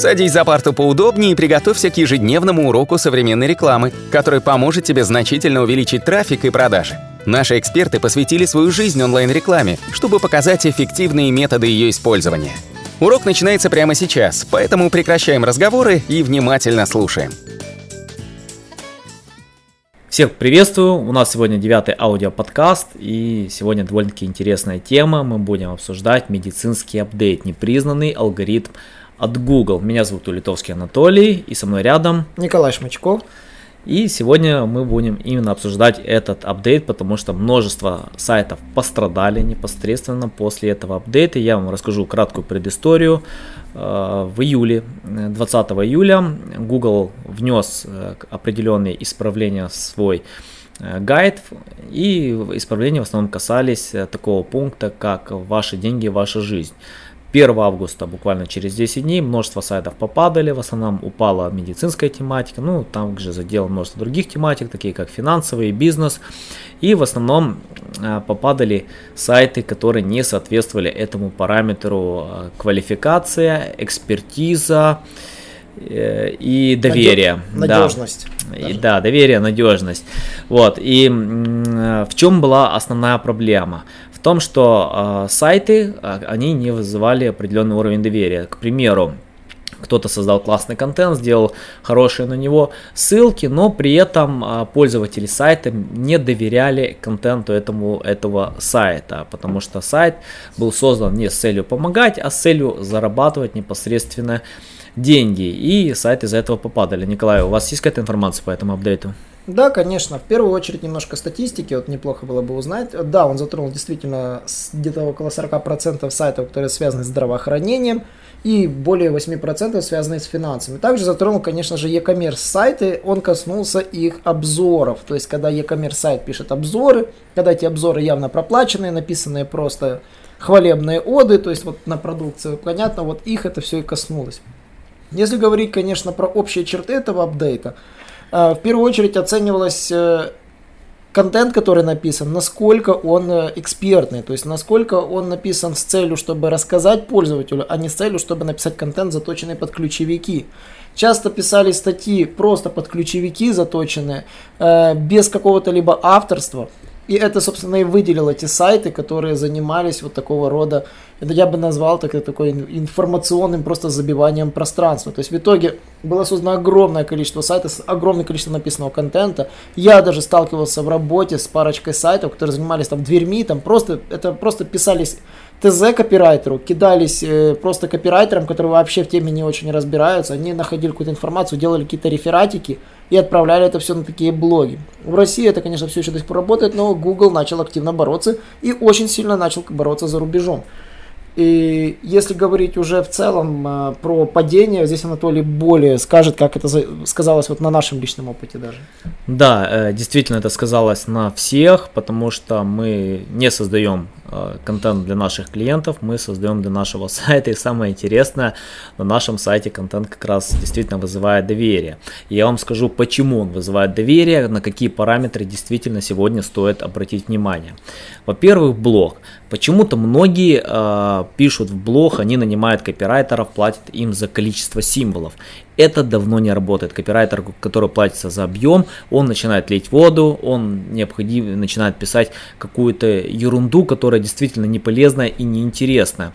Садись за парту поудобнее и приготовься к ежедневному уроку современной рекламы, который поможет тебе значительно увеличить трафик и продажи. Наши эксперты посвятили свою жизнь онлайн-рекламе, чтобы показать эффективные методы ее использования. Урок начинается прямо сейчас, поэтому прекращаем разговоры и внимательно слушаем. Всех приветствую, у нас сегодня девятый аудиоподкаст и сегодня довольно-таки интересная тема. Мы будем обсуждать медицинский апдейт, непризнанный алгоритм от Google. Меня зовут Улитовский Анатолий, и со мной рядом Николай Шмачков. И сегодня мы будем именно обсуждать этот апдейт, потому что множество сайтов пострадали непосредственно после этого апдейта. Я вам расскажу краткую предысторию. Э, в июле, 20 июля, Google внес э, определенные исправления в свой э, гайд, и исправления в основном касались такого пункта, как «Ваши деньги, ваша жизнь». 1 августа, буквально через 10 дней, множество сайтов попадали, в основном упала медицинская тематика, ну, там же задел множество других тематик, такие как финансовый, бизнес, и в основном э, попадали сайты, которые не соответствовали этому параметру э, квалификация, экспертиза, э, и доверие. Надежность. Да. И, да, доверие, надежность. Вот. И в чем была основная проблема? В том, что э, сайты, э, они не вызывали определенный уровень доверия. К примеру, кто-то создал классный контент, сделал хорошие на него ссылки, но при этом а, пользователи сайта не доверяли контенту этому, этого сайта, потому что сайт был создан не с целью помогать, а с целью зарабатывать непосредственно деньги. И сайты из-за этого попадали. Николай, у вас есть какая-то информация по этому апдейту? Да, конечно. В первую очередь немножко статистики, вот неплохо было бы узнать. Да, он затронул действительно где-то около 40% сайтов, которые связаны с здравоохранением, и более 8% связаны с финансами. Также затронул, конечно же, e-commerce сайты, он коснулся их обзоров. То есть, когда e-commerce сайт пишет обзоры, когда эти обзоры явно проплаченные, написанные просто хвалебные оды, то есть вот на продукцию, понятно, вот их это все и коснулось. Если говорить, конечно, про общие черты этого апдейта, э, в первую очередь оценивалось э, контент, который написан, насколько он э, экспертный, то есть насколько он написан с целью, чтобы рассказать пользователю, а не с целью, чтобы написать контент, заточенный под ключевики. Часто писали статьи просто под ключевики заточенные, без какого-то либо авторства, и это, собственно, и выделило эти сайты, которые занимались вот такого рода, это я бы назвал так, такой информационным просто забиванием пространства. То есть в итоге было создано огромное количество сайтов с огромным количеством написанного контента. Я даже сталкивался в работе с парочкой сайтов, которые занимались там дверьми, там просто, это просто писались ТЗ копирайтеру, кидались э, просто копирайтерам, которые вообще в теме не очень разбираются, они находили какую-то информацию, делали какие-то рефератики и отправляли это все на такие блоги. В России это, конечно, все еще до сих пор работает, но Google начал активно бороться и очень сильно начал бороться за рубежом. И если говорить уже в целом э, про падение, здесь Анатолий более скажет, как это сказалось вот на нашем личном опыте даже. Да, э, действительно это сказалось на всех, потому что мы не создаем э, контент для наших клиентов, мы создаем для нашего сайта. И самое интересное, на нашем сайте контент как раз действительно вызывает доверие. И я вам скажу, почему он вызывает доверие, на какие параметры действительно сегодня стоит обратить внимание. Во-первых, блог. Почему-то многие пишут в блог, они нанимают копирайтеров, платят им за количество символов. Это давно не работает. Копирайтер, который платится за объем, он начинает лить воду, он необходимо начинает писать какую-то ерунду, которая действительно не полезная и неинтересная.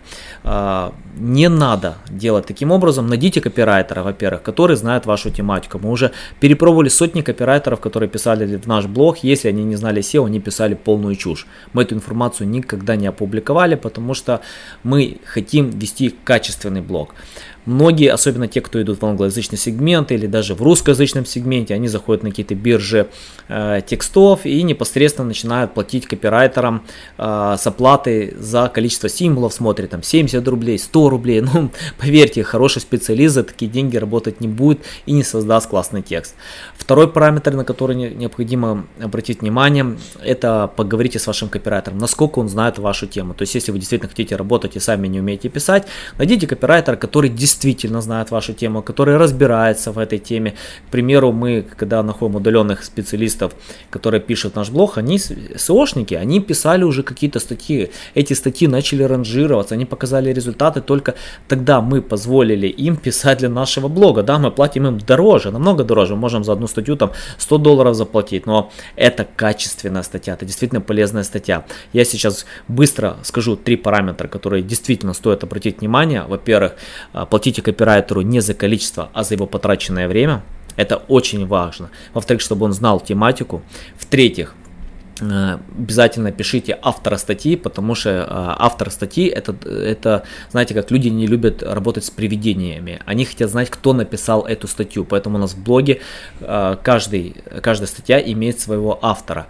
Не надо делать таким образом. Найдите копирайтера, во-первых, который знает вашу тематику. Мы уже перепробовали сотни копирайтеров, которые писали в наш блог. Если они не знали SEO, они писали полную чушь. Мы эту информацию никогда не опубликовали, потому что мы хотим вести качественный блог. Многие, особенно те, кто идут в англоязычный сегмент или даже в русскоязычном сегменте, они заходят на какие-то биржи э, текстов и непосредственно начинают платить копирайтерам э, с оплаты за количество символов, смотрят там 70 рублей, 100 рублей. Ну, поверьте, хороший специалист за такие деньги работать не будет и не создаст классный текст. Второй параметр, на который необходимо обратить внимание, это поговорите с вашим копирайтером, насколько он знает вашу тему. То есть, если вы действительно хотите работать и сами не умеете писать, найдите копирайтера, который действительно действительно знает вашу тему, который разбирается в этой теме. К примеру, мы, когда находим удаленных специалистов, которые пишут наш блог, они СОшники, они писали уже какие-то статьи. Эти статьи начали ранжироваться, они показали результаты только тогда мы позволили им писать для нашего блога. Да, мы платим им дороже, намного дороже. Мы можем за одну статью там 100 долларов заплатить, но это качественная статья, это действительно полезная статья. Я сейчас быстро скажу три параметра, которые действительно стоит обратить внимание. Во-первых, а, платите копирайтеру не за количество, а за его потраченное время. Это очень важно. Во-вторых, чтобы он знал тематику. В-третьих, обязательно пишите автора статьи, потому что э, автор статьи это, это, знаете, как люди не любят работать с привидениями. Они хотят знать, кто написал эту статью. Поэтому у нас в блоге э, каждый, каждая статья имеет своего автора.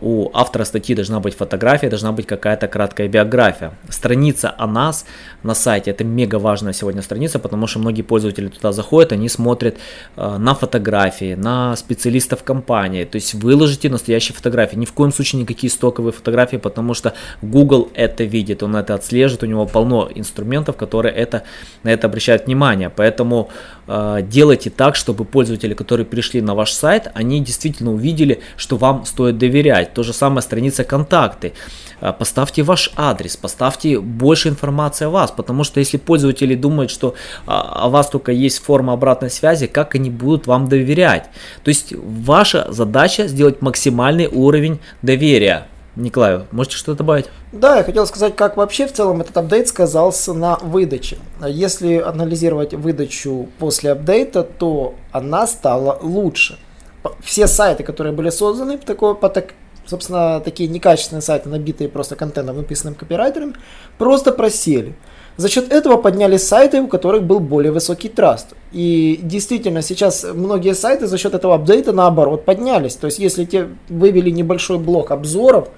У автора статьи должна быть фотография, должна быть какая-то краткая биография. Страница о нас на сайте это мега важная сегодня страница, потому что многие пользователи туда заходят, они смотрят на фотографии, на специалистов компании. То есть выложите настоящие фотографии. Не в коем случае никакие стоковые фотографии, потому что Google это видит, он это отслеживает, у него полно инструментов, которые это, на это обращают внимание. Поэтому э, делайте так, чтобы пользователи, которые пришли на ваш сайт, они действительно увидели, что вам стоит доверять. То же самое страница контакты. Э, поставьте ваш адрес, поставьте больше информации о вас, потому что если пользователи думают, что а, о вас только есть форма обратной связи, как они будут вам доверять? То есть ваша задача сделать максимальный уровень доверия. Николай, можете что-то добавить? Да, я хотел сказать, как вообще в целом этот апдейт сказался на выдаче. Если анализировать выдачу после апдейта, то она стала лучше. Все сайты, которые были созданы такое, по так, собственно, такие некачественные сайты, набитые просто контентом, написанным копирайтерами, просто просели. За счет этого поднялись сайты, у которых был более высокий траст. И действительно, сейчас многие сайты за счет этого апдейта наоборот поднялись. То есть, если те вывели небольшой блок обзоров,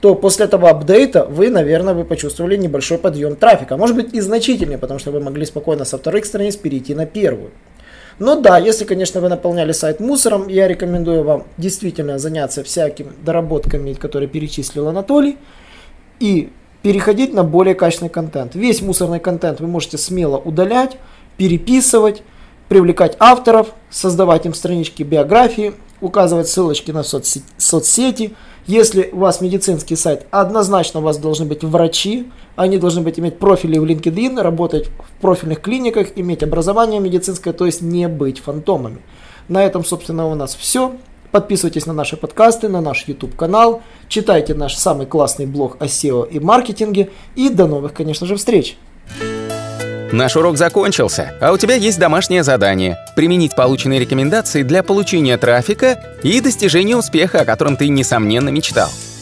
то после этого апдейта вы, наверное, вы почувствовали небольшой подъем трафика. Может быть и значительный, потому что вы могли спокойно со вторых страниц перейти на первую. Но да, если, конечно, вы наполняли сайт мусором, я рекомендую вам действительно заняться всякими доработками, которые перечислил Анатолий. И переходить на более качественный контент. Весь мусорный контент вы можете смело удалять, переписывать, привлекать авторов, создавать им странички биографии, указывать ссылочки на соцсети, соцсети. Если у вас медицинский сайт, однозначно у вас должны быть врачи, они должны быть иметь профили в LinkedIn, работать в профильных клиниках, иметь образование медицинское, то есть не быть фантомами. На этом, собственно, у нас все. Подписывайтесь на наши подкасты, на наш YouTube канал, читайте наш самый классный блог о SEO и маркетинге и до новых, конечно же, встреч! Наш урок закончился, а у тебя есть домашнее задание – применить полученные рекомендации для получения трафика и достижения успеха, о котором ты, несомненно, мечтал.